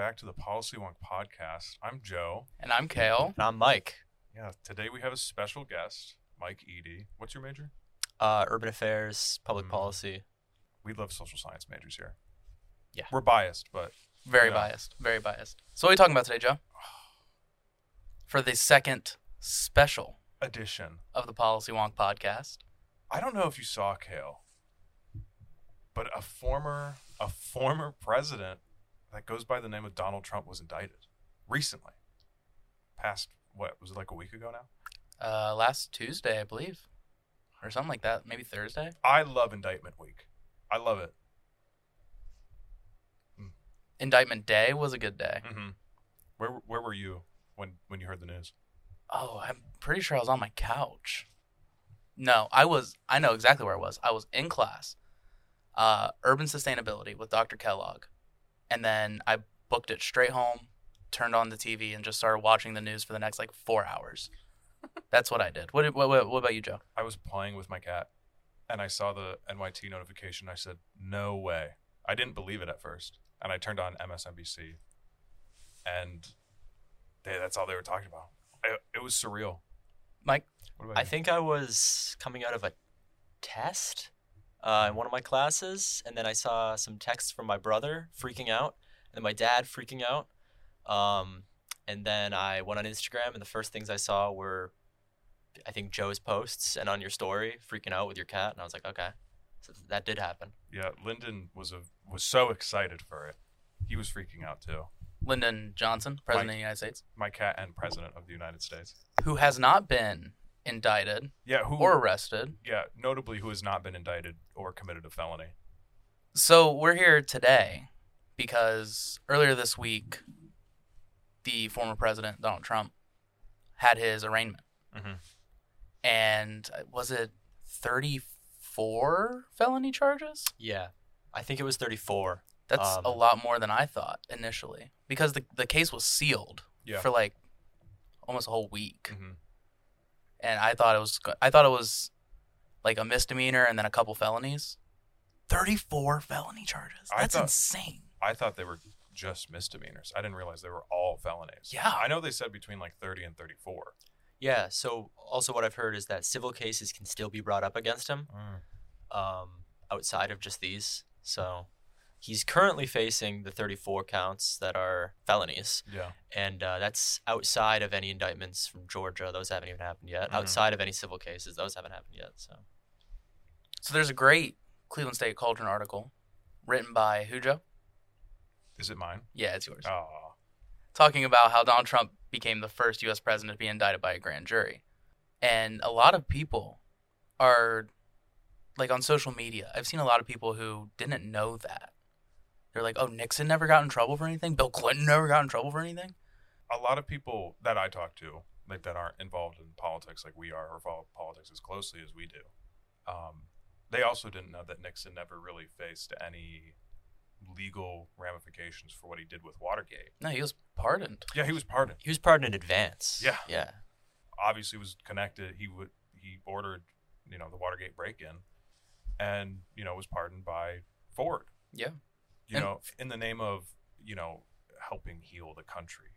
back to the Policy Wonk podcast. I'm Joe. And I'm Cael. And I'm Mike. Yeah, today we have a special guest, Mike Eadie. What's your major? Uh, urban affairs, public Mm. policy. We love social science majors here. Yeah. We're biased, but Very Yeah. biased. Very biased. So what are we talking about today, Joe? For the second special edition of the Policy Wonk podcast. I don't know if you saw Cael, but a former a former president that goes by the name of Donald Trump was indicted recently. Past what was it like a week ago now? Uh, last Tuesday, I believe. Or something like that. Maybe Thursday. I love indictment week. I love it. Indictment Day was a good day. Mm-hmm. Where where were you when when you heard the news? Oh, I'm pretty sure I was on my couch. No, I was. I know exactly where I was. I was in class, uh, urban sustainability with Dr. Kellogg, and then I booked it straight home, turned on the TV, and just started watching the news for the next like four hours. That's what I did. What, what, what, what about you, Joe? I was playing with my cat and I saw the NYT notification. I said, "No way." I didn't believe it at first, and I turned on MSNBC, and they, that's all they were talking about. It, it was surreal. Mike? What about I you? think I was coming out of a test uh, in one of my classes, and then I saw some texts from my brother freaking out, and then my dad freaking out. Um, and then I went on Instagram, and the first things I saw were, I think Joe's posts and on your story, freaking out with your cat, and I was like, okay, so that did happen. Yeah, Lyndon was a was so excited for it. He was freaking out too. Lyndon Johnson, President Mike. of the United States, My cat and president of the United States. who has not been indicted Yeah, who or arrested. yeah, notably who has not been indicted or committed a felony. So we're here today because earlier this week, the former president Donald Trump had his arraignment, Mhm. and uh, was it thirty-four felony charges? Yeah, I think it was 34. That's Um, a lot more than I thought initially because the the case was sealed Yeah. for like almost a whole week, hmm and I thought it was I thought it was like a misdemeanor and then a couple felonies. Thirty-four felony charges. I That's thought- insane. I thought they were just misdemeanors. I didn't realize they were all felonies. Yeah. I know they said between like 30 and 34. Yeah, so also what I've heard is that civil cases can still be brought up against him. um, outside of just these. So he's currently facing the 34 counts that are felonies, Yeah. and uh, that's outside of any indictments from Georgia. Those haven't even happened yet. Mhm. Outside of any civil cases, those haven't happened yet. So So there's a great Cleveland State Cauldron article written by who, Joe? Is it mine? Yeah, it's yours. Oh. Talking about how Donald Trump became the first U.S. president to be indicted by a grand jury. And a lot of people are, like on social media, I've seen a lot of people who didn't know that. They're like, oh, Nixon never got in trouble for anything? Bill Clinton never got in trouble for anything? A lot of people that I talk to, like that aren't involved in politics like we are or follow politics as closely as we do, um, they also didn't know that Nixon never really faced any legal ramifications for what he did with Watergate. No, he was pardoned. Yeah, he was pardoned. he was pardoned in advance. Yeah. yeah. obviously was connected. He would he ordered you know the Watergate break-in, and you know was pardoned by Ford. Yeah. You And- know, in the name of you know helping heal the country,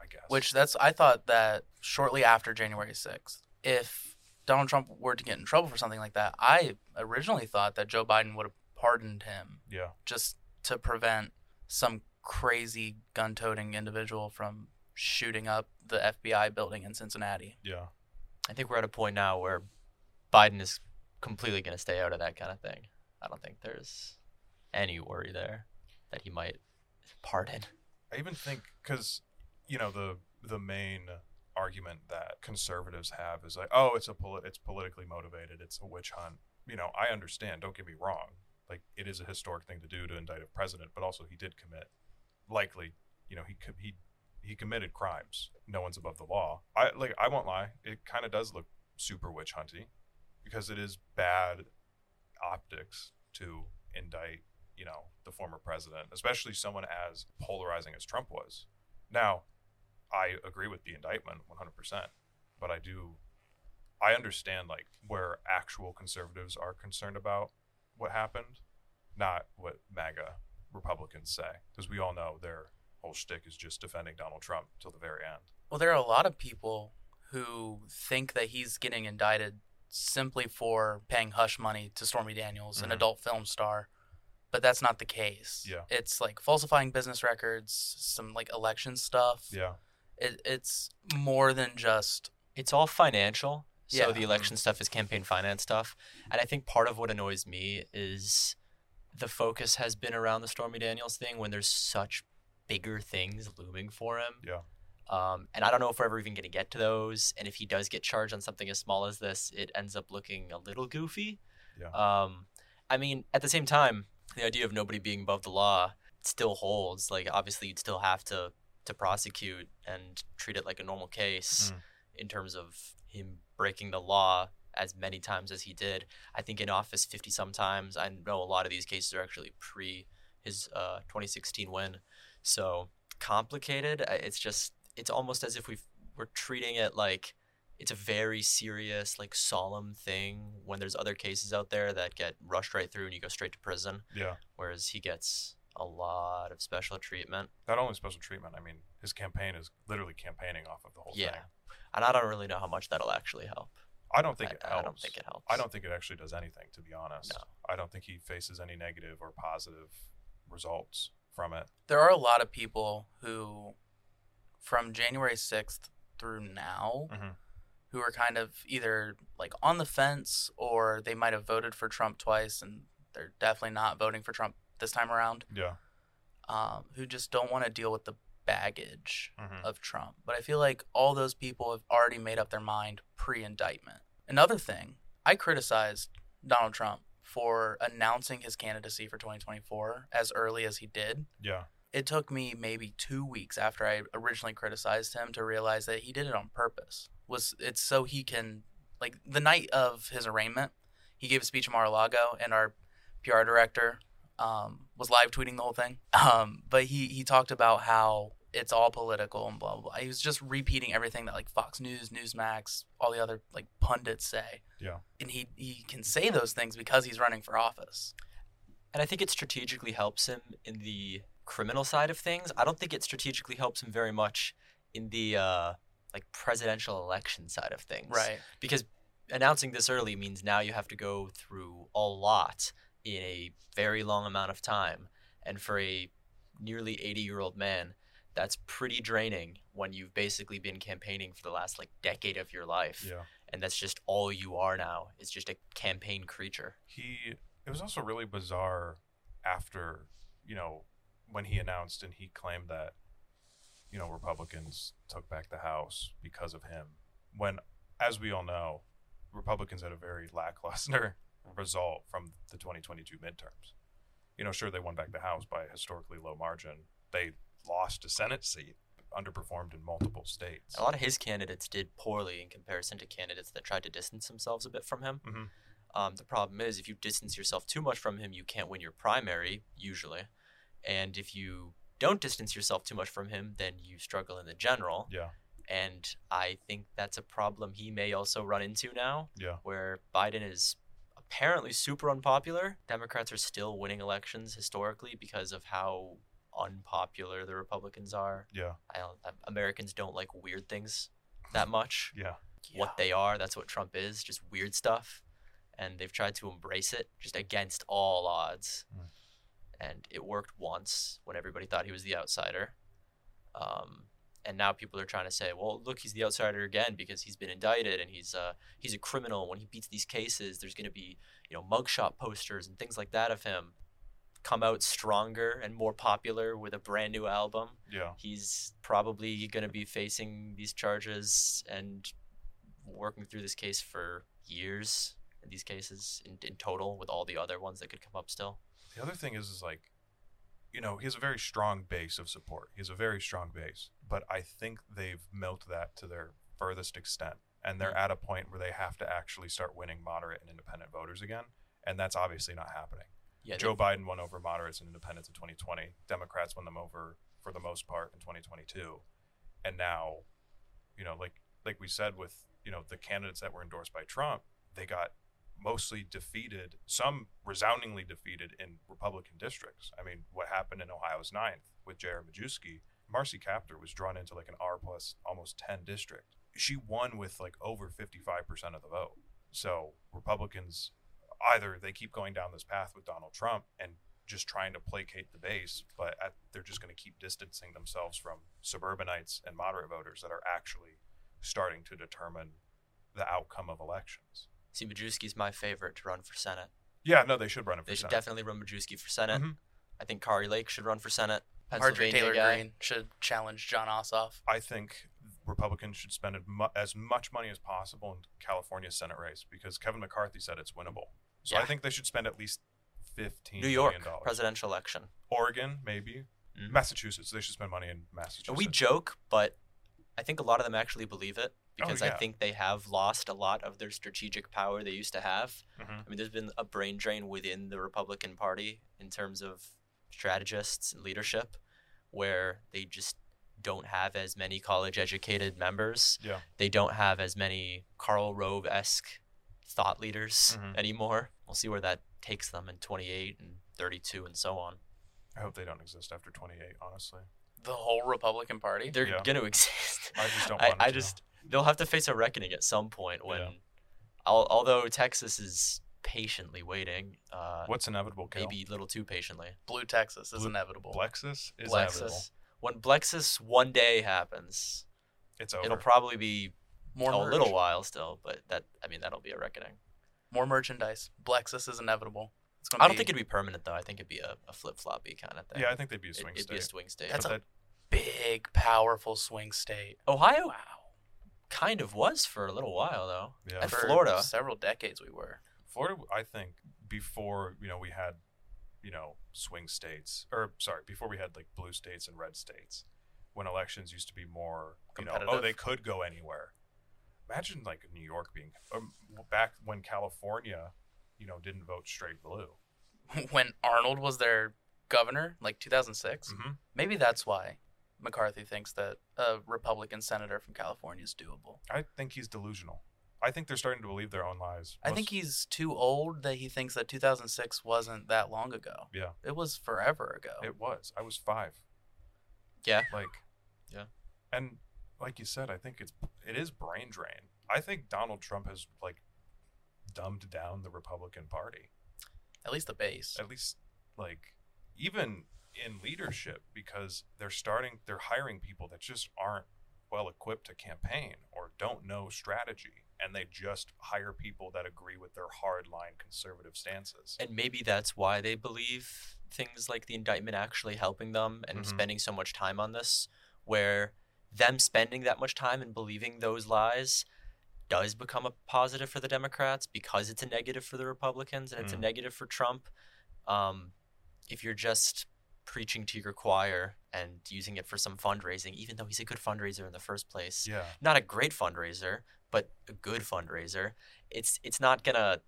I guess. Which that's I thought that shortly after January 6th, if Donald Trump were to get in trouble for something like that, I originally thought that Joe Biden would have pardoned him yeah, just to prevent some crazy gun-toting individual from shooting up the FBI building in Cincinnati. yeah, I think we're at a point now where Biden is completely going to stay out of that kind of thing. I don't think there's any worry there that he might pardon. I even think because you know the the main argument that conservatives have is like, oh, it's a polit- it's politically motivated, it's a witch hunt. You know, I understand. Don't get me wrong. Like, it is a historic thing to do to indict a president, but also he did commit, likely, you know, he co- he he committed crimes. No one's above the law. I like. I won't lie. It kind of does look super witch hunty because it is bad optics to indict you know the former president, especially someone as polarizing as Trump was. Now, I agree with the indictment 100%, but I do I understand like where actual conservatives are concerned about what happened, not what MAGA Republicans say, because we all know they're whole shtick is just defending Donald Trump till the very end. Well, there are a lot of people who think that he's getting indicted simply for paying hush money to Stormy Daniels, an Mhm. adult film star. But that's not the case. Yeah. It's like falsifying business records, some like election stuff. Yeah. It, it's more than just it's all financial. So Yeah. the election stuff is campaign finance stuff. And I think part of what annoys me is the focus has been around the Stormy Daniels thing when there's such bigger things looming for him. Yeah. Um, and I don't know if we're ever even going to get to those. And if he does get charged on something as small as this, it ends up looking a little goofy. Yeah. Um, I mean, at the same time, the idea of nobody being above the law still holds. Like, obviously, you'd still have to to prosecute and treat it like a normal case Mm. in terms of him breaking the law as many times as he did. I think in office 50 sometimes. I know a lot of these cases are actually pre his uh, 2016 win. So complicated. It's just, it's almost as if we've, we're treating it like it's a very serious, like solemn thing when there's other cases out there that get rushed right through and you go straight to prison, Yeah. whereas he gets a lot of special treatment. Not only special treatment, I mean, his campaign is literally campaigning off of the whole Yeah. thing. And I don't really know how much that'll actually help. I don't think I, it helps. I don't think it helps. I don't think it actually does anything, to be honest. No. I don't think he faces any negative or positive results from it. there are a lot of people who, from January 6th through now, Mhm. Who are kind of either like on the fence or they might have voted for Trump twice and they're definitely not voting for Trump this time around, Yeah. um, who just don't want to deal with the baggage Mhm. of Trump. But I feel like all those people have already made up their mind pre indictment. Another thing, I criticized Donald Trump for announcing his candidacy for 2024 as early as he did Yeah. It took me maybe two weeks after I originally criticized him to realize that he did it on purpose. Was it's so he can like the night of his arraignment, he gave a speech at Mar-a-Lago, and our PR director um, was live tweeting the whole thing. Um, but he he talked about how it's all political and blah blah. blah. He was just repeating everything that like Fox News, Newsmax, all the other like pundits say. Yeah. And he he can say those things because he's running for office. And I think it strategically helps him in the criminal side of things. I don't think it strategically helps him very much in the uh, like presidential election side of things. Right. Because announcing this early means now you have to go through a lot in a very long amount of time. And for a nearly 80 year old man, that's pretty draining when you've basically been campaigning for the last like decade of your life. Yeah. And that's just all you are now. Is just a campaign creature. He it was also really bizarre after, you know, when he announced and he claimed that you know, Republicans took back the House because of him. When as we all know, Republicans had a very lackluster result from the 2022 midterms. You know, sure they won back the House by a historically low margin. They lost a Senate seat, underperformed in multiple states. A lot of his candidates did poorly in comparison to candidates that tried to distance themselves a bit from him. Mhm. Um, the problem is, if you distance yourself too much from him, you can't win your primary, usually. And if you don't distance yourself too much from him, then you struggle in the general. Yeah, And I think that's a problem he may also run into now, yeah, where Biden is apparently super unpopular. Democrats are still winning elections historically because of how unpopular the Republicans are. yeah, I don't, Americans don't like weird things that much. yeah. What they are, that's what Trump is, just weird stuff. And they've tried to embrace it just against all odds. Mm. And it worked once when everybody thought he was the outsider. Um, and now people are trying to say, well, look, he's the outsider again because he's been indicted and he's uh, he's a criminal. When he beats these cases, there's going to be you know mugshot posters and things like that of him. Come out stronger and more popular with a brand new album yeah. he's probably going to be facing these charges and working through this case for years in these cases in, in total with all the other ones that could come up still The other thing is, is like, you know, he has a very strong base of support. He has a very strong base, but I think they've milked that to their furthest extent, and they're mm. at a point where they have to actually start winning moderate and independent voters again, and that's obviously not happening. yeah Joe Biden won over moderates and independents in 2020. Democrats won them over for the most part in 2022, and now, you know, like like we said with you know the candidates that were endorsed by Trump, they got mostly defeated, some resoundingly defeated in Republican districts. I mean, what happened in Ohio's ninth with J.R. Majewski Marcy Kaptur was drawn into like an R plus almost 10 district. She won with like over 55% of the vote. So Republicans either they keep going down this path with Donald Trump and just trying to placate the base, but at, they're just going to keep distancing themselves from suburbanites and moderate voters that are actually starting to determine the outcome of elections. See, Majewski's my favorite to run for Senate. Yeah, no, they should run it for Senate. They should Senate. definitely run Majewski for Senate. Mhm. I think Kari Lake should run for Senate. Marjorie Pennsylvania Taylor guy. Greene should challenge Jon Ossoff. I think Republicans should spend as mu- as much money as possible in California's Senate race because Kevin McCarthy said it's winnable. So I Yeah. think they should spend at least fifteen New York million dollars. presidential election. Oregon, maybe. Mhm. Massachusetts. They should spend money in Massachusetts. We joke, but I think a lot of them actually believe it because Oh, yeah. I think they have lost a lot of their strategic power they used to have. Mhm. I mean, there's been a brain drain within the Republican Party in terms of strategists and leadership, where they just don't have as many college educated members. Yeah. They don't have as many Karl Rove esque thought leaders Mhm. anymore. We'll see where that takes them in 28 and 32 and so on. I hope they don't exist after 28. Honestly, The whole Republican Party. They're Yeah. going to exist. I just don't I, want I them to. just they'll have to face a reckoning at some point when, Yeah. al- although Texas is patiently waiting, uh, What's inevitable? Cael? maybe a little too patiently. Blue Texas is Blue- inevitable. Blexus is inevitable. When Blexus one day happens, It's over. it'll probably be More a merch. little while still, but that I mean that'll be a reckoning. More merchandise. Blexus is inevitable. It's I don't be think it'd be permanent though. I think it'd be a, a flip floppy kind of thing. yeah, I think they'd be a It- swing it'd be a state. swing state. That's But a- that- big, powerful swing state. Ohio Wow. kind of was for a little while though. yeah. And For Florida. Several decades we were. Florida, I think before you know we had, you know, swing states, or sorry, before we had like blue states and red states, when elections used to be more, you know, oh, they could go anywhere. Imagine like New York being um, back when California, you know, didn't vote straight blue. when Arnold was their governor, like 2006. Mm-hmm. Maybe that's why McCarthy thinks that a Republican senator from California is doable. I think he's delusional. I think they're starting to believe their own lies. I think he's too old that he thinks that 2006 wasn't that long ago. Yeah. It was forever ago. It was. I was five. Yeah. Like. Yeah. And like you said, I think it's it is brain drain. I think Donald Trump has like dumbed down the Republican Party. At least the base. At least like even in leadership because they're starting they're hiring people that just aren't well equipped to campaign or don't know strategy and they just hire people that agree with their hardline conservative stances. And maybe that's why they believe things like the indictment actually helping them and Mhm. spending so much time on this, where them spending that much time and believing those lies does become a positive for the Democrats because it's a negative for the Republicans and it's a Mm. negative for Trump. Um, if you're just preaching to your choir and using it for some fundraising, even though he's a good fundraiser in the first place, yeah. not a great fundraiser, but a good fundraiser, it's it's not gonna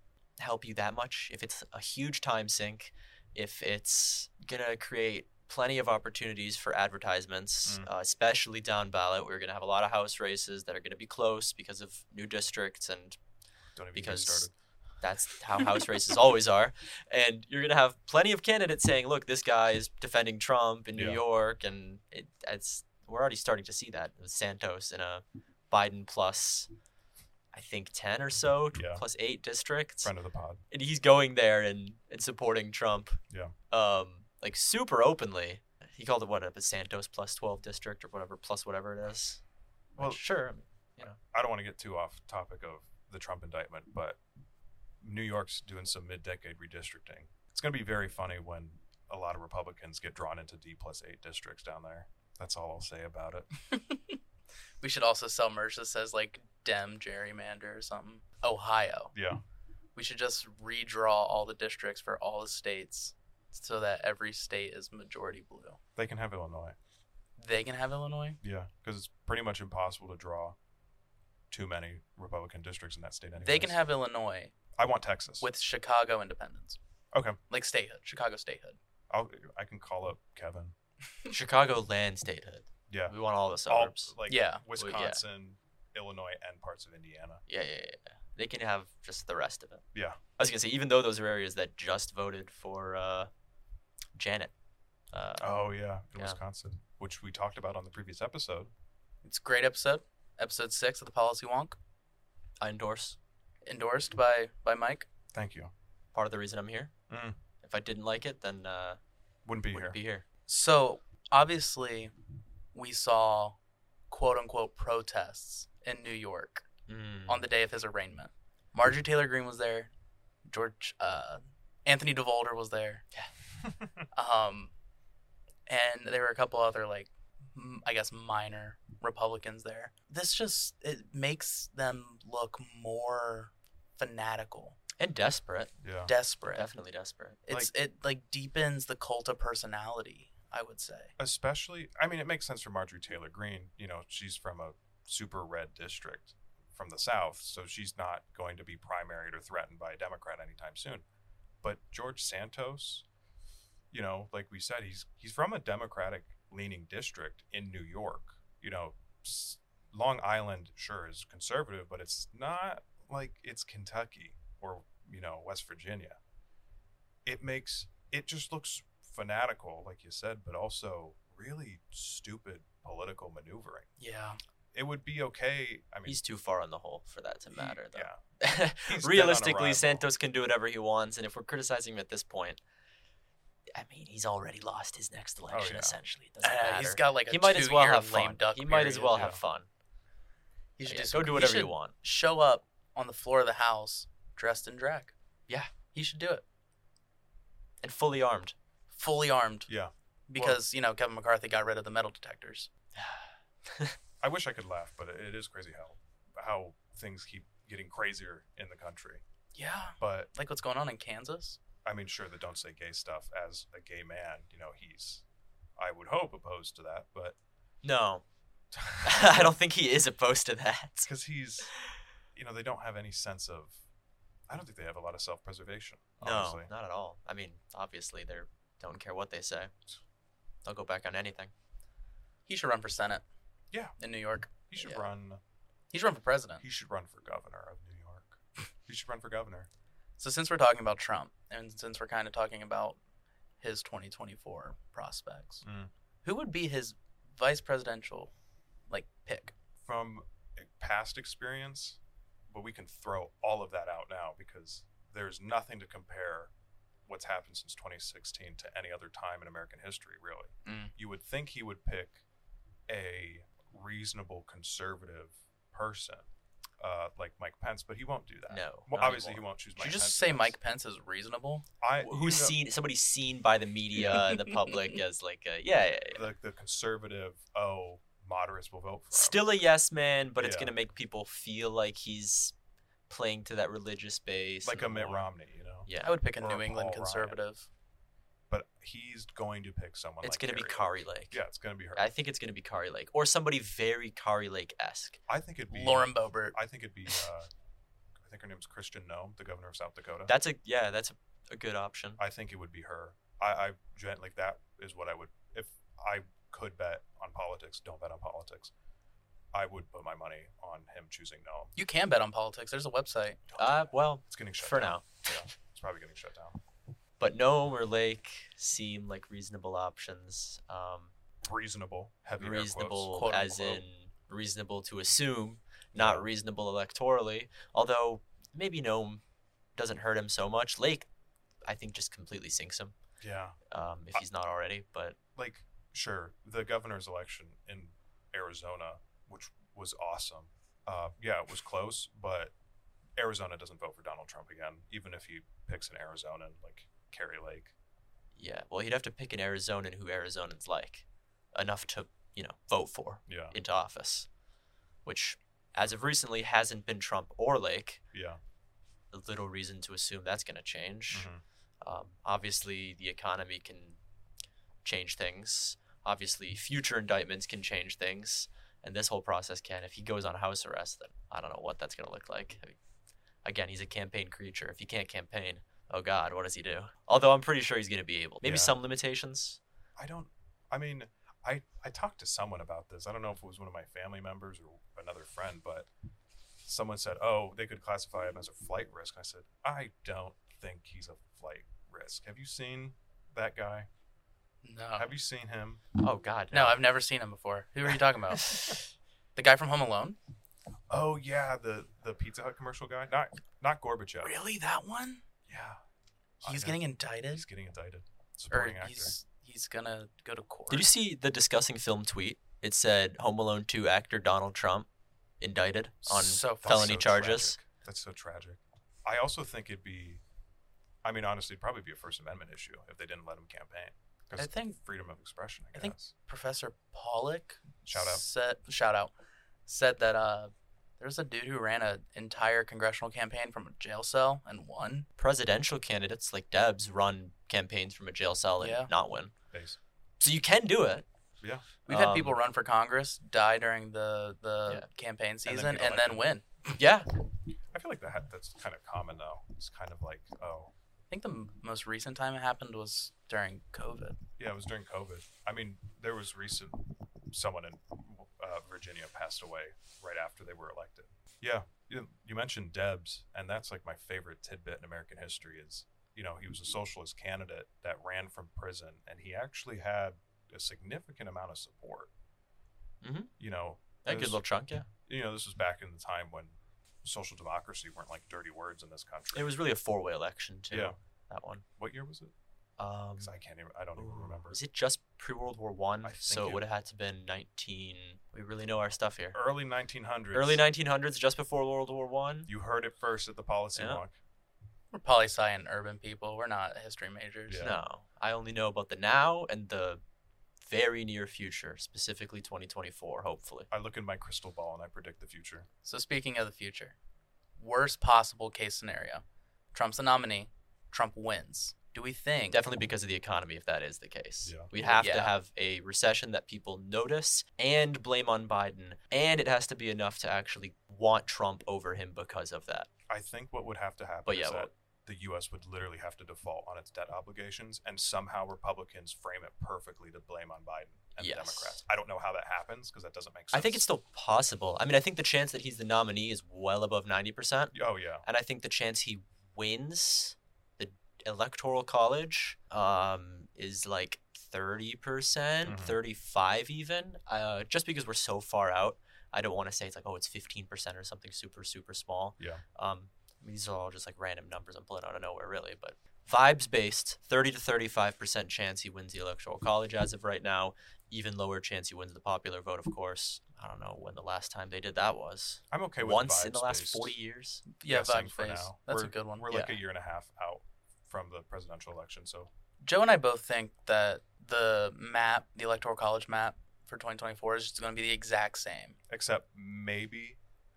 help you that much if it's a huge time sink, if it's gonna create plenty of opportunities for advertisements, Mm. uh, especially down ballot. We're gonna have a lot of house races that are gonna be close because of new districts and Don't even because get started. That's how house races always are. And you're gonna have plenty of candidates saying, "Look, this guy is defending Trump in New Yeah. York," and it, it's we're already starting to see that with Santos in a Biden plus, I think ten or so, Yeah. plus eight districts, Friend of the pod. and he's going there and and supporting Trump. Yeah. Um, like super openly. He called it what a Santos plus twelve district or whatever plus whatever it is. Well, Which, sure. I don't want to get too off topic of the Trump indictment, but New York's doing some mid-decade redistricting. It's going to be very funny when a lot of Republicans get drawn into D plus eight districts down there. That's all I'll say about it. we should also sell merch that says like Dem gerrymander or something. Ohio. Yeah, We should just redraw all the districts for all the states so that every state is majority blue. they can have Illinois. They can have Illinois. Yeah, because it's pretty much impossible to draw too many Republican districts in that state. Anyways. They can have Illinois I want Texas. with Chicago independence. Okay. Like statehood, Chicago statehood. I'll, I can call up Kevin. Chicago land statehood. Yeah, We want all the all suburbs. like Yeah. Wisconsin, Illinois, and parts of Indiana. Yeah, yeah, yeah, yeah. They can have just the rest of it. Yeah. I was gonna say, even though those are areas that just voted for uh, Janet Uh, Oh yeah, in Yeah. Wisconsin, which we talked about on the previous episode. It's a great episode. Episode six of the Policy Wonk, I endorse. Endorsed by by Mike. Thank you. Part of the reason I'm here. Mm. If I didn't like it, then uh, Wouldn't be wouldn't here. be here. So obviously, we saw quote unquote protests in New York Mm. on the day of his arraignment. Marjorie Taylor Greene was there. George uh, Anthony DeVolder was there. Yeah. Um, and there were a couple other like, I guess minor Republicans there. This just it makes them look more fanatical, and desperate. yeah. desperate. Definitely desperate. It's it like deepens the cult of personality. I would say. Especially, I mean, it makes sense for Marjorie Taylor Greene. You know, she's from a super red district from the South, so she's not going to be primaried or threatened by a Democrat anytime soon. But George Santos, you know, like we said, he's he's from a Democratic leaning district in New York. You know, Long Island sure is conservative, but it's not like it's Kentucky or you know West Virginia. It makes it just looks fanatical, like you said, but also really stupid political maneuvering. Yeah. It would be okay. I mean, He's too far in the hole for that to matter, though. Yeah, He's dead on Realistically. Santos can do whatever he wants, and if we're criticizing him at this point, I mean, he's already lost his next election. Oh, yeah. Essentially, it doesn't Uh, matter. he's got like a he might as well have lame fun. duck He might as well yeah. have fun. He should Yeah, just go do whatever he you want. Show up on the floor of the house dressed in drag. Yeah. He should do it and fully armed. fully armed yeah. because you know Kevin McCarthy got rid of the metal detectors. I wish I could laugh, but it, is crazy how how things keep getting crazier in the country. Yeah. But Like what's going on in Kansas? I mean, sure, the don't say gay stuff as a gay man, you know, he's, I would hope, opposed to that, but No, I don't think he is opposed to that. because he's, you know, they don't have any sense of. I don't think they have a lot of self-preservation. No, not at all. I mean, obviously, they don't care what they say. They'll go back on anything. He should run for Senate. Yeah. In New York. he should yeah. run. He should run for president. He should run for governor of New York. he should run for governor. So since we're talking about Trump and since we're kind of talking about his 2024 prospects, Mm. who would be his vice presidential like pick? From past experience, but we can throw all of that out now because there's nothing to compare what's happened since 2016 to any other time in American history, really. Mm. You would think he would pick a reasonable conservative person uh, like Mike Pence, but he won't do that. No, Well, obviously, anymore. he won't choose Did Mike you just Pence say Mike Pence is reasonable? I, Who's you know, seen somebody seen by the media and the public as like, a, yeah, yeah, yeah. the, the conservative, oh, moderates will vote for him. still a yes man, but it's Yeah. gonna make people feel like he's playing to that religious base, like and a Mitt more- Romney, you know? Yeah, I would pick a Or New a England Paul Ryan. conservative. But he's going to pick someone it's like gonna be Carrie Kari Lake. Yeah, it's going to be her. I think it's gonna be Kari Lake or somebody very Kari Lake esque. I think it'd be Lauren Boebert. I think it'd be. Uh, I think her name's Christian Noem, the governor of South Dakota. That's a yeah, that's a, a good option. I think it would be her. I, I gen- like that is what I would if I could bet on politics. Don't bet on politics. I would put my money on him choosing Noem. You can bet on politics. There's a website. Uh, well, It's getting shut for down. now. Yeah, it's probably getting shut down. But Noem or Lake seem like reasonable options. Um, Reasonable, heavy air quotes. reasonable as unquote. in reasonable to assume, not Yeah. reasonable electorally. Although maybe Noem doesn't hurt him so much. Lake, I think, just completely sinks him Yeah, um, if I- he's not already. But like sure the governor's election in Arizona, which was awesome. Uh, yeah, it was close, but Arizona doesn't vote for Donald Trump again, even if he picks an Arizonan like Kari Lake. yeah, well, he'd have to pick an Arizonan who Arizonans like enough to you know vote for Yeah, into office, which as of recently hasn't been Trump or Lake. yeah. Little reason to assume that's going to change. Mhm. Um, obviously, the economy can change things. Obviously, future indictments can change things, and this whole process can. If he goes on house arrest, then I don't know what that's going to look like. I mean, again, he's a campaign creature. If he can't campaign, oh God, what does he do? Although I'm pretty sure he's going to be able. Maybe Yeah. some limitations. I don't. I mean, I I talked to someone about this. I don't know if it was one of my family members or another friend, but someone said, "Oh, they could classify him as a flight risk." I said, "I don't think he's a flight risk. Have you seen that guy? No. Have you seen him? Oh God. no, I've never seen him before. Who are you talking about? the guy from Home Alone? Oh yeah, the the Pizza Hut commercial guy. Not not Gorbachev. Really, that one? Yeah, He's getting indicted, he's getting indicted. or Supporting actor. he's he's gonna go to court. Did you see the discussing film tweet? It said Home Alone 2 actor Donald Trump indicted on So felony so charges. tragic. That's so tragic. I also think it'd be, I mean, honestly, it'd probably be a First Amendment issue if they didn't let him campaign. 'Cause I think- freedom of expression. I I think- Professor Pollock Shout out. said shout out said that uh there's a dude who ran an entire congressional campaign from a jail cell and won. Presidential candidates like Debs run campaigns from a jail cell and Yeah. not win. Base. So you can do it. Yeah, We've had Um, people run for Congress, die during the the Yeah. campaign then season, get and then, win. Yeah. I feel like that that's kind of common though. It's kind of like, oh, I think the m- most recent time it happened was during COVID. yeah, it was during COVID. I mean, there was recent someone in uh, Virginia passed away right after they were elected. Yeah, you, you mentioned Debs, and that's like my favorite tidbit in American history is you know he was a socialist candidate that ran from prison, and he actually had a significant amount of support. Mhm. You know, A good little chunk, yeah. you know, this was back in the time when social democracy weren't like dirty words in this country. It was really a four way election too. Yeah. That one. what year was it? Um 'Cause I can't even. I don't even remember. Is it just pre World War One? I think So it- it would have had to been nineteen we really know our stuff here. Early 1900s. Early nineteen hundreds, just before World War One. You heard it first at the policy Yeah. walk. We're poli sci and urban people. We're not history majors. Yeah. No. I only know about the now and the very near future, specifically twenty twenty four, hopefully. I look in my crystal ball and I predict the future. So speaking of the future, worst possible case scenario: Trump's the nominee. Trump wins. Do we think? Definitely because of the economy, if that is the case. Yeah. We'd have to have a recession that people notice and blame on Biden, and it has to be enough to actually want Trump over him because of that. I think what would have to happen But yeah, is well- that the U.S. would literally have to default on its debt obligations, and somehow Republicans frame it perfectly to blame on Biden and Yes. the Democrats. I don't know how that happens because that doesn't make sense. I think it's still possible. I mean, I think the chance that he's the nominee is well above 90%. Oh yeah, And I think the chance he wins the electoral college um, is like 30%, percent Mhm. 35 even. Uh, just because we're so far out, I don't want to say it's like, oh, it's 15% or something super, super small. Yeah. Um, I mean, these are all just like random numbers I'm pulling out of nowhere, really. But vibes based, 30 to 35% chance he wins the electoral college as of right now. Even lower chance he wins the popular vote, of course. I don't know when the last time they did that was. I'm okay with Once in the last vibes-based 40 years. yeah, guessing vibe for phase. now. That's we're, a good one. We're like a year and a half out from the presidential election, so Joe and I both think that the map, the electoral college map for 2024, is just going to be the exact same. except maybe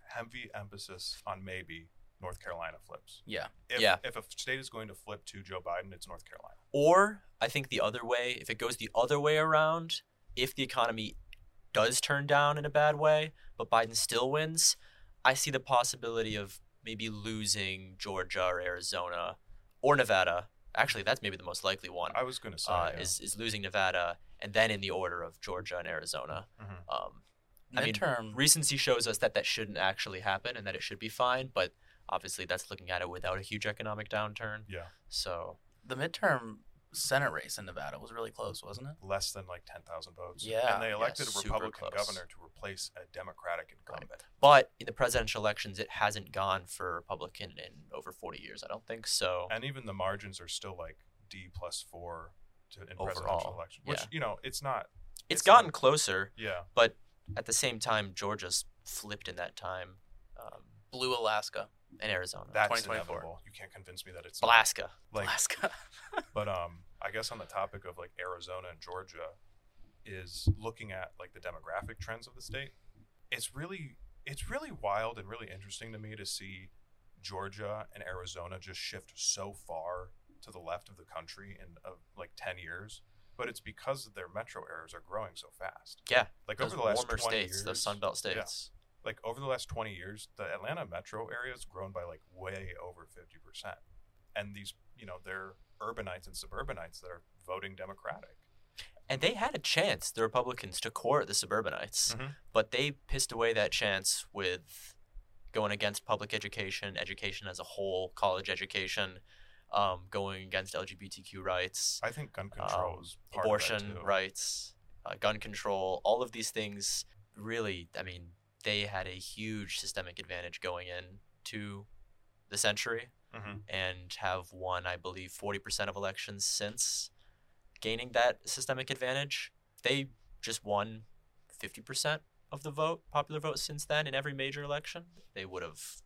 heavy emphasis on maybe North Carolina flips. Yeah. If, Yeah. If a state is going to flip to Joe Biden, it's North Carolina. Or I think the other way, if it goes the other way around, if the economy does turn down in a bad way, but Biden still wins, I see the possibility of maybe losing Georgia or Arizona or Nevada. Actually, that's maybe the most likely one. I was going to say Uh, yeah. is is losing Nevada and then in the order of Georgia and Arizona. Mhm. Um, I mean, Midterm. recency shows us that that shouldn't actually happen and that it should be fine, but obviously that's looking at it without a huge economic downturn. yeah, so the midterm Senate race in Nevada was really close, wasn't it? less than like 10,000 votes. Yeah, And they yeah, elected a Republican close. governor to replace a Democratic incumbent. But in the presidential elections, it hasn't gone for Republican in over 40 years, I don't think. So And even the margins are still like D plus four to, in Overall, presidential election, which, yeah. you know, it's not. it's it's gotten not- closer, Yeah. but at the same time, Georgia's flipped in that time. Um, Blue Alaska. and Arizona. That's 2024. inevitable. You can't convince me that it's not. Alaska. Like, Alaska. But um, I guess on the topic of like Arizona and Georgia, is looking at like the demographic trends of the state. It's really it's really wild and really interesting to me to see Georgia and Arizona just shift so far to the left of the country in uh, like ten years. But it's because their metro areas are growing so fast. Yeah. Like Those over the last warmer twenty states, years, Sun Belt states. Like over the last 20 years the atlanta metro area has grown by like way over 50% and these you know they're urbanites and suburbanites that are voting democratic And they had a chance, the Republicans, to court the suburbanites, Mhm. but they pissed away that chance with going against public education, education as a whole, college education. um, going against LGBTQ rights, I think gun control Um, is part abortion of that too. rights, uh, gun control, all of these things really, I mean, they had a huge systemic advantage going in to the century Mhm. and have won, I believe, 40% of elections since gaining that systemic advantage. They just won 50% of the vote, popular vote since then in every major election. They would have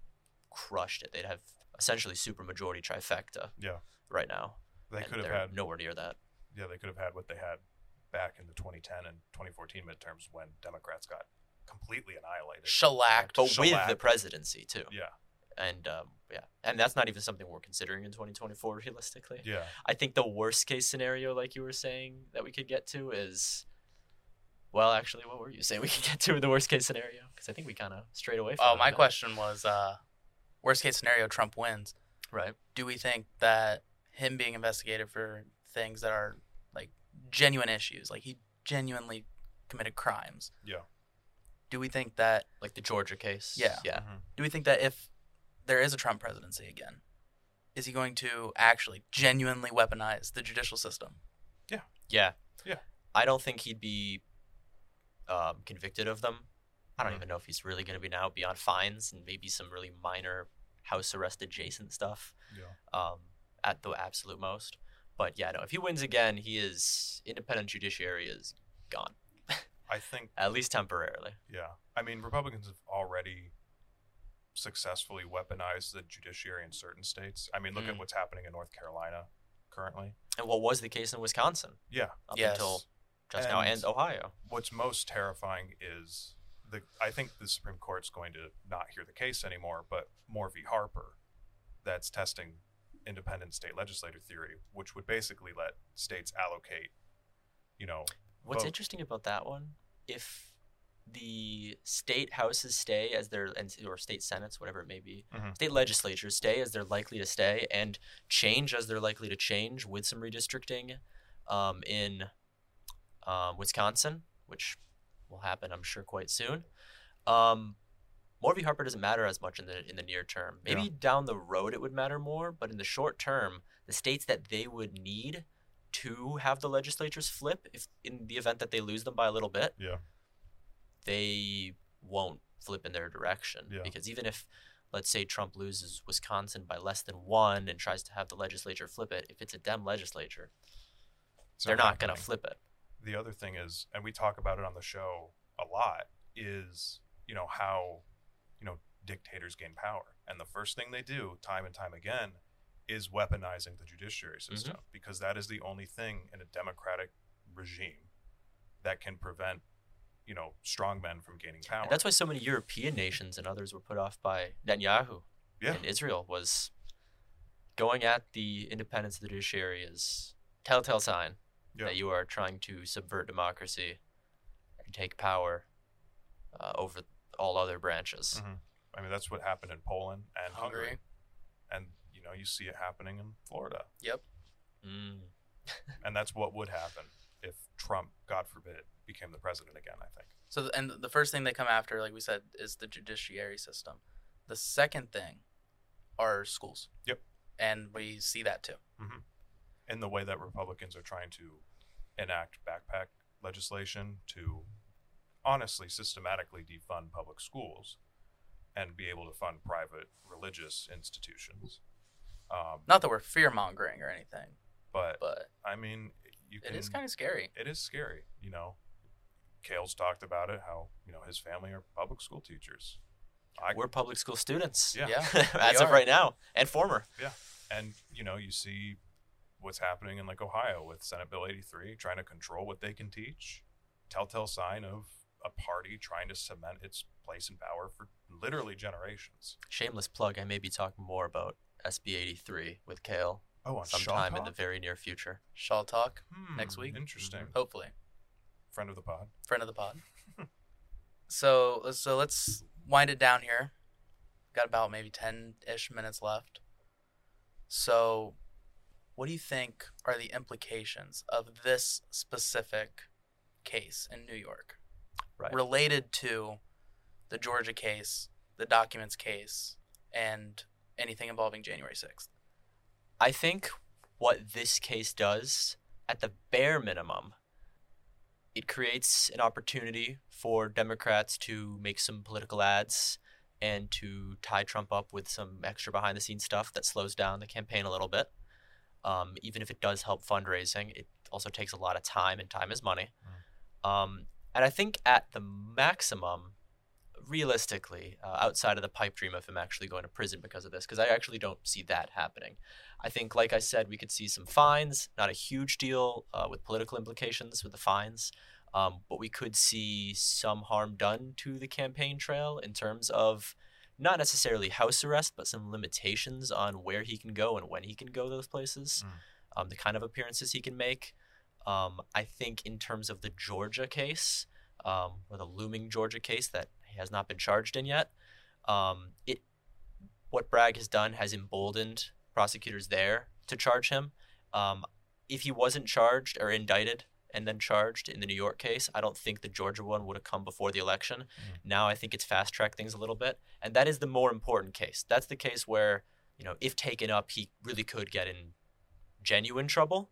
crushed it. They'd have essentially supermajority trifecta Yeah, right now. they could have had. nowhere near that. Yeah, they could have had what they had back in the 2010 and 2014 midterms when Democrats got completely annihilated. Shellacked. But with the presidency too. yeah, and um, yeah, and that's not even something we're considering in 2024 realistically. yeah. I think the worst case scenario, like you were saying, that we could get to is, well, actually, what were you saying we could get to in the worst case scenario? Because I think we kind of strayed away from. Oh, it my bit. question was, uh, worst case scenario, Trump wins. Right. Do we think that him being investigated for things that are like genuine issues, like he genuinely committed crimes? Yeah. Do we think that? Like the Georgia case. Yeah. Yeah. Mhm. Do we think that if there is a Trump presidency again, is he going to actually genuinely weaponize the judicial system? Yeah. Yeah. Yeah. I don't think he'd be um, convicted of them. I don't Mhm. even know if he's really going to be now beyond fines and maybe some really minor house arrest adjacent stuff. Yeah. um, at the absolute most. But yeah, no, if he wins again, he is independent judiciary is gone, I think at least temporarily. Yeah. I mean, Republicans have already successfully weaponized the judiciary in certain states. I mean, look at Mm. what's happening in North Carolina currently. And what was the case in Wisconsin Yeah. up Yes. until just now, And- and Ohio. What's most terrifying is the I think the Supreme Court's going to not hear the case anymore, but Moore v. Harper that's testing independent state legislator theory, which would basically let states allocate, you know, What's vote. interesting about that one, if the state houses stay as their and or state senates, whatever it may be, Mhm. state legislatures stay as they're likely to stay, and change as they're likely to change with some redistricting um, in um, Wisconsin, which will happen, I'm sure, quite soon. Um, Moore v. Harper doesn't matter as much in the in the near term. Maybe Yeah. down the road it would matter more, but in the short term, the states that they would need to have the legislatures flip, if in the event that they lose them by a little bit, Yeah. they won't flip in their direction. Yeah. Because even if, let's say, Trump loses Wisconsin by less than one and tries to have the legislature flip it, if it's a Dem legislature, it's they're not going to flip it. the other thing is, and we talk about it on the show a lot, is you know how you know dictators gain power, and the first thing they do, time and time again, is weaponizing the judiciary system because that is the only thing in a democratic regime that can prevent you know strong men from gaining power. And that's why so many European nations and others were put off by Netanyahu yeah, in Israel was going at the independence of the judiciary as telltale sign Yeah. that you are trying to subvert democracy and take power uh, over all other branches. Mhm. I mean that's what happened in Poland and Hungary, Hungary. and you know you see it happening in Florida, Mm. and that's what would happen if Trump, God forbid, became the president again. I think. So, th- and the first thing they come after, like we said, is the judiciary system. The second thing are schools. Yep. And we see that too. in the way that Republicans are trying to enact backpack legislation to honestly systematically defund public schools and be able to fund private religious institutions. Um, Not that we're fear mongering or anything, but but I mean, you it can. is kind of scary. it is scary. You know, Cael's talked about it. How you know his family are public school teachers. I We're public school students. yeah. Yeah. As of right now, and former. Yeah, and you know you see what's happening in like ohio with senate bill 83 trying to control what they can teach telltale sign of a party trying to cement its place in power for literally generations Shameless plug. I may be talking more about SB 83 with Cael oh on sometime in the very near future. Shaw talk Hmm, next week. interesting hopefully. friend of the pod Friend of the pod. so so let's wind it down here. Got about maybe ten ish minutes left. So, what do you think are the implications of this specific case in New York Right. related to the Georgia case, the documents case, and anything involving January sixth? I think what this case does, at the bare minimum, it creates an opportunity for Democrats to make some political ads and to tie Trump up with some extra behind the scenes stuff that slows down the campaign a little bit. Um, even if it does help fundraising, it also takes a lot of time, and time is money. Um, and I think at the maximum, realistically, uh, outside of the pipe dream of him actually going to prison because of this, because I actually don't see that happening. I think, like I said, we could see some fines, not a huge deal uh, with political implications with the fines, um, but we could see some harm done to the campaign trail in terms of not necessarily house arrest, but some limitations on where he can go and when he can go those places, Mm. um, the kind of appearances he can make. Um, I think in terms of the Georgia case, um, or the looming Georgia case that has not been charged in yet, um, it what Bragg has done has emboldened prosecutors there to charge him. Um, if he wasn't charged or indicted and then charged in the New York case, I don't think the Georgia one would have come before the election. Now I think it's fast tracked things a little bit, and that is the more important case. That's the case where you know if taken up, he really could get in genuine trouble.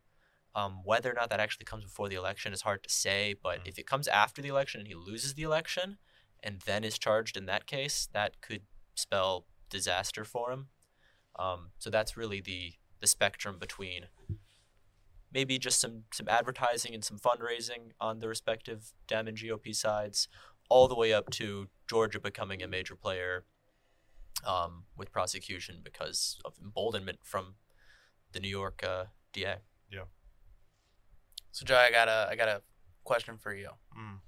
Um, whether or not that actually comes before the election is hard to say, but Mm. if it comes after the election and he loses the election and then is charged in that case, that could spell disaster for him. Um, so that's really the the spectrum between maybe just some some advertising and some fundraising on the respective Dem and GOP sides, all the way up to Georgia becoming a major player um, with prosecution because of emboldenment from the New York uh, DA. Yeah. So Joe, I got a I got a question for you. Mm.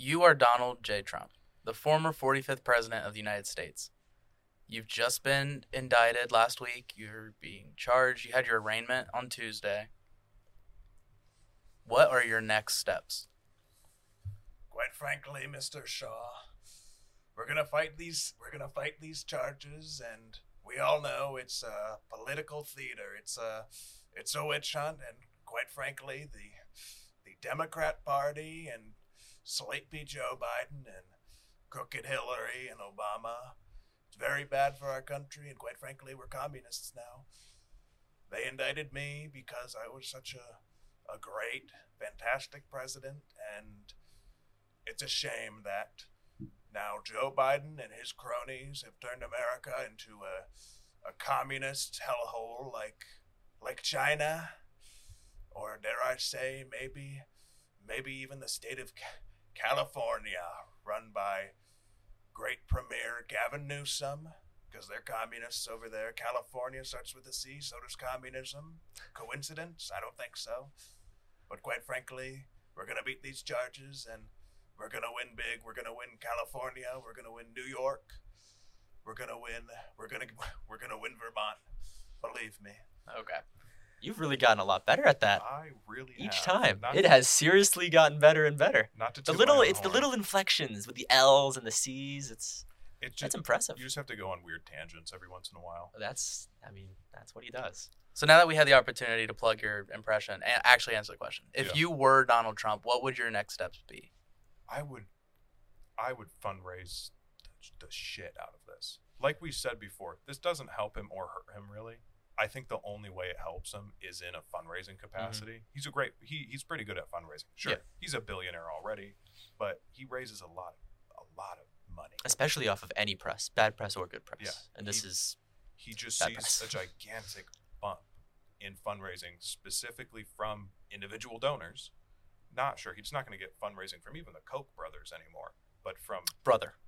You are Donald J. Trump, the former 45th president of the United States. You've just been indicted last week. You're being charged. You had your arraignment on Tuesday. What are your next steps? Quite frankly, Mr. Shaw, we're gonna fight these. We're gonna fight these charges, and we all know it's a political theater. It's a, it's a witch hunt, and quite frankly, the, the Democrat Party and sleepy Joe Biden and crooked Hillary and Obama. It's very bad for our country, and quite frankly, we're communists now. They indicted me because I was such a, a great, fantastic president, and it's a shame that now Joe Biden and his cronies have turned America into a, a communist hellhole like like China, or dare I say, maybe maybe even the state of California, run by great Premier Gavin Newsom, because they're communists over there. California starts with a C, so does communism. Coincidence? I don't think so. But quite frankly, we're gonna beat these charges and we're gonna win big. We're gonna win California. We're gonna win New York. We're gonna win. We're gonna we're gonna win Vermont. Believe me. Okay. You've really gotten a lot better at that I really each have. time. Not, It has seriously gotten better and better. not to The little, my own it's the little inflections with the L's and the C's. It's It's that's just impressive. you just have to go on weird tangents every once in a while. That's, I mean, that's what he does. So now that we had the opportunity to plug your impression and actually answer the question, if Yeah. you were Donald Trump, what would your next steps be? I would, I would fundraise the, the shit out of this. Like we said before, this doesn't help him or hurt him really. I think the only way it helps him is in a fundraising capacity. He's a great. He he's pretty good at fundraising. Sure, Yeah. he's a billionaire already, but he raises a lot, a lot of money. Especially off of any press, bad press or good press. Yeah. And this He- is He just Bad sees press. a gigantic bump in fundraising, specifically from individual donors. Not sure he's not going to get fundraising from even the Koch brothers anymore, but from brother.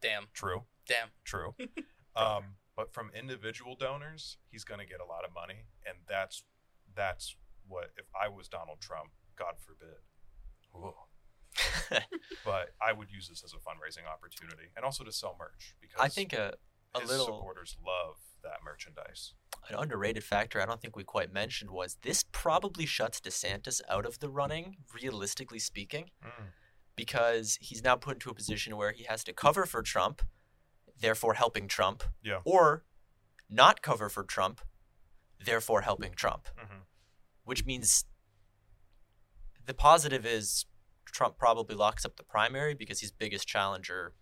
Damn. True. Damn. True. um, but from individual donors, he's going to get a lot of money, and that's that's what if I was Donald Trump, God forbid. But I would use this as a fundraising opportunity, and also to sell merch because I think a, a his little supporters love that merchandise. an underrated factor I don't think we quite mentioned was this probably shuts DeSantis out of the running, realistically speaking, mm. because he's now put into a position where he has to cover for Trump, therefore helping Trump, Yeah. or not cover for Trump, therefore helping Trump, hmm which means the positive is Trump probably locks up the primary because his biggest challenger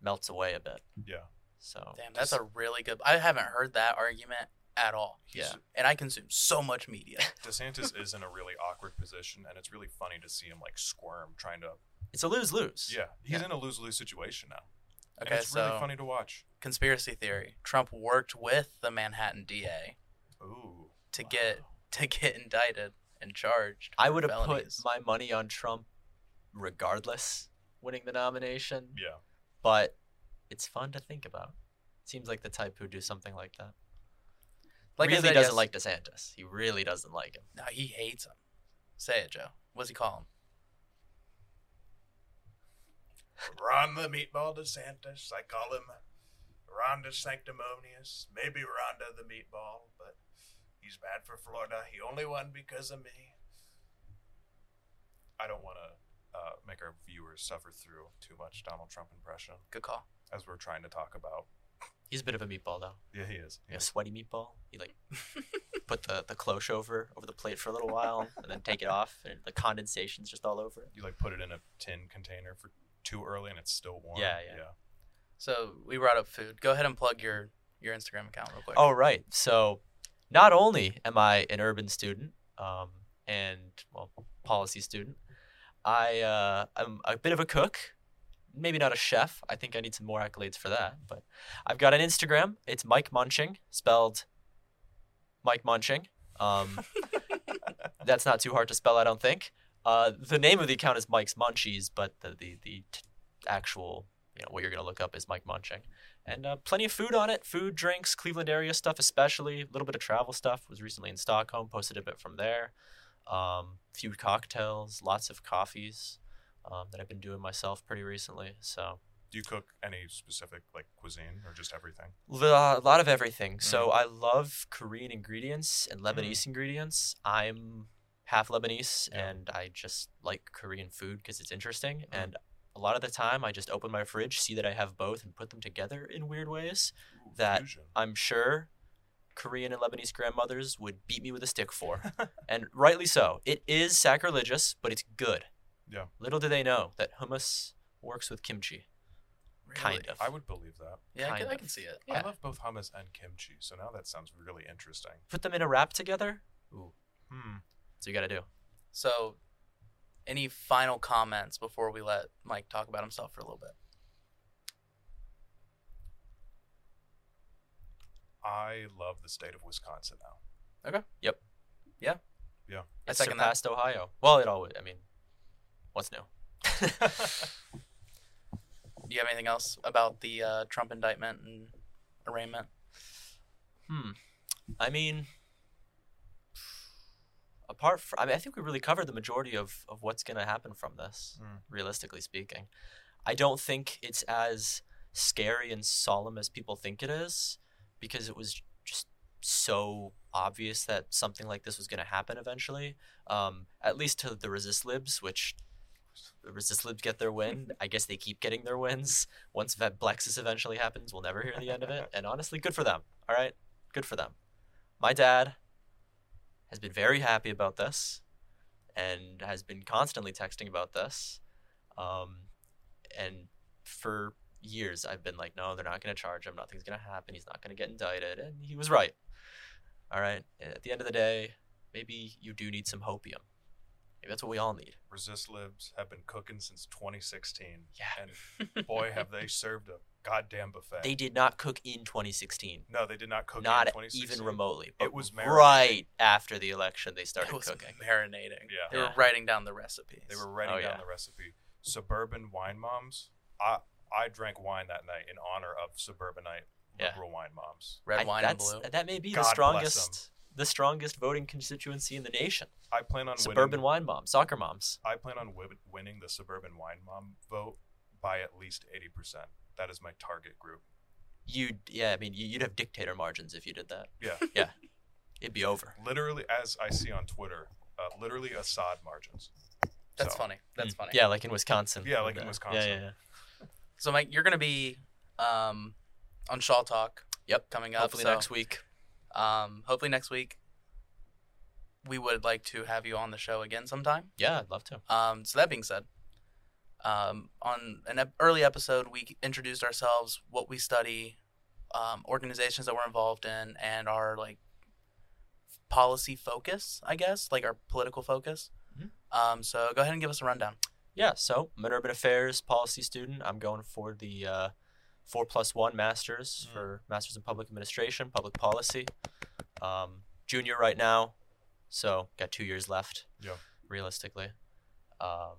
melts away a bit. Yeah. So Damn, that's just- a really good. I haven't heard that argument at all. He's- Yeah. And I consume so much media. DeSantis is in a really awkward position, and it's really funny to see him like squirm trying to. it's a lose lose. Yeah, he's Yeah. in a lose lose situation now. Okay, and it's so really funny to watch. conspiracy theory: Trump worked with the Manhattan DA Ooh. to get to get indicted and charged. I would have put my money on Trump, regardless, winning the nomination. Yeah. But it's fun to think about. Seems like the type who'd do something like that. like I really said, doesn't yes- like DeSantis. He really doesn't like him. No, he hates him. Say it, Joe. What's he call him? Ron the Meatball DeSantis. I call him Ron DeSanctimonious. Maybe Ronda the Meatball, but he's bad for Florida. He only won because of me. I don't want to uh, make our viewers suffer through too much Donald Trump impression Good call. as we're trying to talk about. He's a bit of a meatball though. Yeah, he is. Like a sweaty meatball. You like put the the cloche over over the plate for a little while and then take it off and the condensation's just all over it. You like put it in a tin container for too early and it's still warm. Yeah, yeah. So we brought up food. Go ahead and plug your your Instagram account real quick. Oh right. So not only am I an urban student um, and well policy student, I uh, I'm a bit of a cook. Maybe not a chef. I think I need some more accolades for that. But I've got an Instagram. It's Mike Munching, spelled Mike Munching. Um, that's not too hard to spell, I don't think. Uh, the name of the account is Mike's Munchies, but the the, the t- actual you know what you're gonna look up is Mike Munching, and uh, plenty of food on it. Food, drinks, Cleveland area stuff, especially a little bit of travel stuff. Was recently in Stockholm, posted a bit from there. Um, few cocktails, lots of coffees um, that I've been doing myself pretty recently. So Do you cook any specific like cuisine or just everything? a lot of everything. So I love Korean ingredients and Lebanese ingredients. I'm half Lebanese Yeah. and I just like Korean food because it's interesting. Mm. And a lot of the time, I just open my fridge, see that I have both, and put them together in weird ways. Ooh, That- fusion. I'm sure Korean and Lebanese grandmothers would beat me with a stick for. and rightly so. It is sacrilegious, but it's good. Yeah. Little do they know that hummus works with kimchi. kind of. I would believe that. Yeah, I kind can, I can see it. Yeah. I love both hummus and kimchi, so now that sounds really interesting. Put them in a wrap together. Ooh, that's what you got to do. So, any final comments before we let Mike talk about himself for a little bit? I love the state of Wisconsin now. Okay. Yep. Yeah. Yeah. I It second that. Ohio. Well, it always. I mean, what's new? Do you have anything else about the uh, Trump indictment and arraignment? Hmm. I mean, apart from, I mean, I think we really covered the majority of, of what's going to happen from this, Mm. realistically speaking. I don't think it's as scary and solemn as people think it is because it was just so obvious that something like this was going to happen eventually. Um, at least to the resist libs, which the resist libs get their win. I guess they keep getting their wins. Once Blexus eventually happens, we'll never hear the end of it. And honestly, good for them. All right, good for them. My dad has been very happy about this, and has been constantly texting about this. Um, and for years, I've been like, no, they're not going to charge him. Nothing's going to happen. He's not going to get indicted. And he was right. All right. At the end of the day, maybe you do need some hopium. Maybe that's what we all need. Resist libs have been cooking since 2016. Yeah. And boy, have they served a goddamn buffet. They did not cook in 2016. no, they did not cook not in 2016. even remotely. But It was right after the election they started it was cooking. marinating. Yeah. They Yeah. were writing down the recipes. They were writing Oh, down yeah. the recipe. Suburban wine moms. I I drank wine that night in honor of suburbanite Yeah. liberal wine moms. red I- wine and blue. That may be God the bless strongest, the strongest voting constituency in the nation. I plan on Suburban winning, wine moms, soccer moms. I plan on wi- winning the suburban wine mom vote by at least 80%. That is my target group. You'd, yeah, I mean, you- you'd have dictator margins if you did that. Yeah. Yeah, it'd be over. Literally, as I see on Twitter, uh, literally Assad margins. That's So, funny. That's Mm. funny. Yeah, like in Wisconsin. Yeah, like in the- Wisconsin. Yeah, yeah, yeah. So, Mike, you're going to be um, on Shaw Talk. Yep. Coming up. Hopefully so, next week. Um, hopefully next week. We would like to have you on the show again sometime. Yeah, I'd love to. Um, so that being said, um, on an ep- early episode, we introduced ourselves, what we study, um, organizations that we're involved in and our like policy focus, I guess, like our political focus. Mhm. Um, so go ahead and give us a rundown. Yeah, so I'm an urban affairs policy student. I'm going for the uh, four plus one masters Mm. for masters in public administration, public policy. Um, junior right now, so got two years left. Yeah. Realistically, um,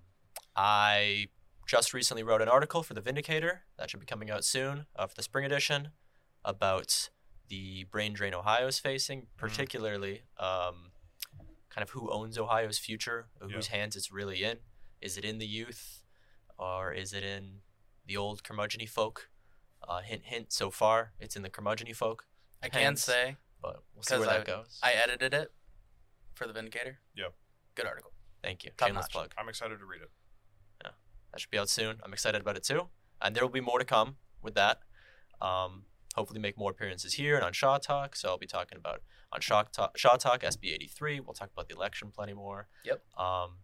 I just recently wrote an article for the Vindicator that should be coming out soon uh, for the spring edition about the brain drain Ohio is facing, particularly um, kind of who owns Ohio's future, Yeah. whose hands it's really in. Is it in the youth, or is it in the old curmudgeony folk? Uh, hint, hint. So far, it's in the curmudgeony folk, I can Hence, say but we'll see 'Cause where I- that goes. I edited it for the Vindicator. Yep. Good article. Thank you. top Shameless notch. plug. I'm excited to read it. Yeah, that should be out soon. I'm excited about it too, and there will be more to come with that. Um, hopefully, make more appearances here and on Shaw Talk. So I'll be talking about on Shaw Talk, Shaw Talk SB 83. We'll talk about the election plenty more. Yep. Um,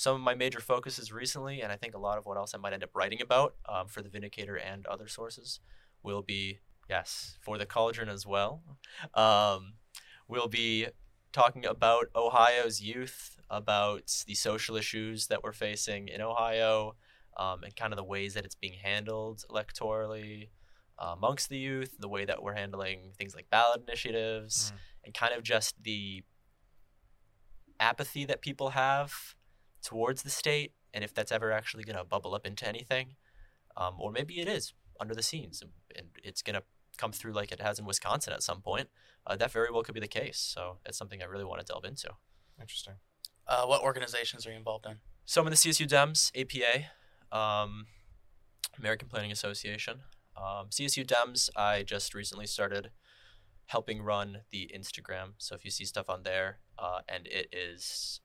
some of my major focuses recently, and I think a lot of what else I might end up writing about um, for the Vindicator and other sources, will be yes for the Cauldron as well. Um, we'll be talking about Ohio's youth, about the social issues that we're facing in Ohio, um, and kind of the ways that it's being handled electorally uh, amongst the youth, the way that we're handling things like ballot initiatives, Mm. and kind of just the apathy that people have towards the state, and if that's ever actually going to bubble up into anything, um, or maybe it is under the scenes, and, and it's going to come through like it has in Wisconsin at some point. Uh, that very well could be the case. So it's something I really want to delve into. Interesting. Uh, what organizations are you involved in? So I'm in the CSU Dems, APA, um, American Planning Association. Um, CSU Dems, I just recently started helping run the Instagram. So if you see stuff on there, uh, and it is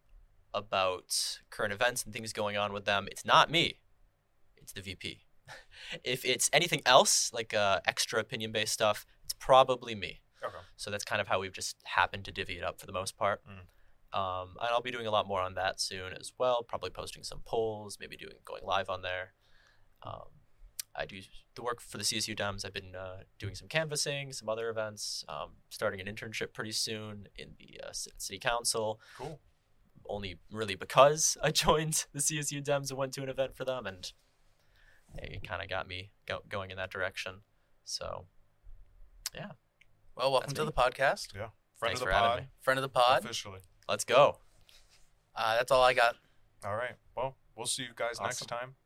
about current events and things going on with them, it's not me, it's the VP. if it's anything else, like uh, extra opinion based stuff, it's probably me. Okay. So that's kind of how we've just happened to divvy it up for the most part. Um, and I'll be doing a lot more on that soon as well. Probably posting some polls, maybe doing going live on there. Um, I do the work for the CSU Dems. I've been uh, doing some canvassing, some other events. Um, starting an internship pretty soon in the uh, city council. Cool. Only really because I joined the CSU Dems and went to an event for them, and it kind of got me go- going in that direction. So yeah. Well, welcome That's to me. the podcast. Yeah, friend Thanks of the having pod. me. Friend of the pod. Officially. let's go. Uh, that's all I got. All right. Well, we'll see you guys next time.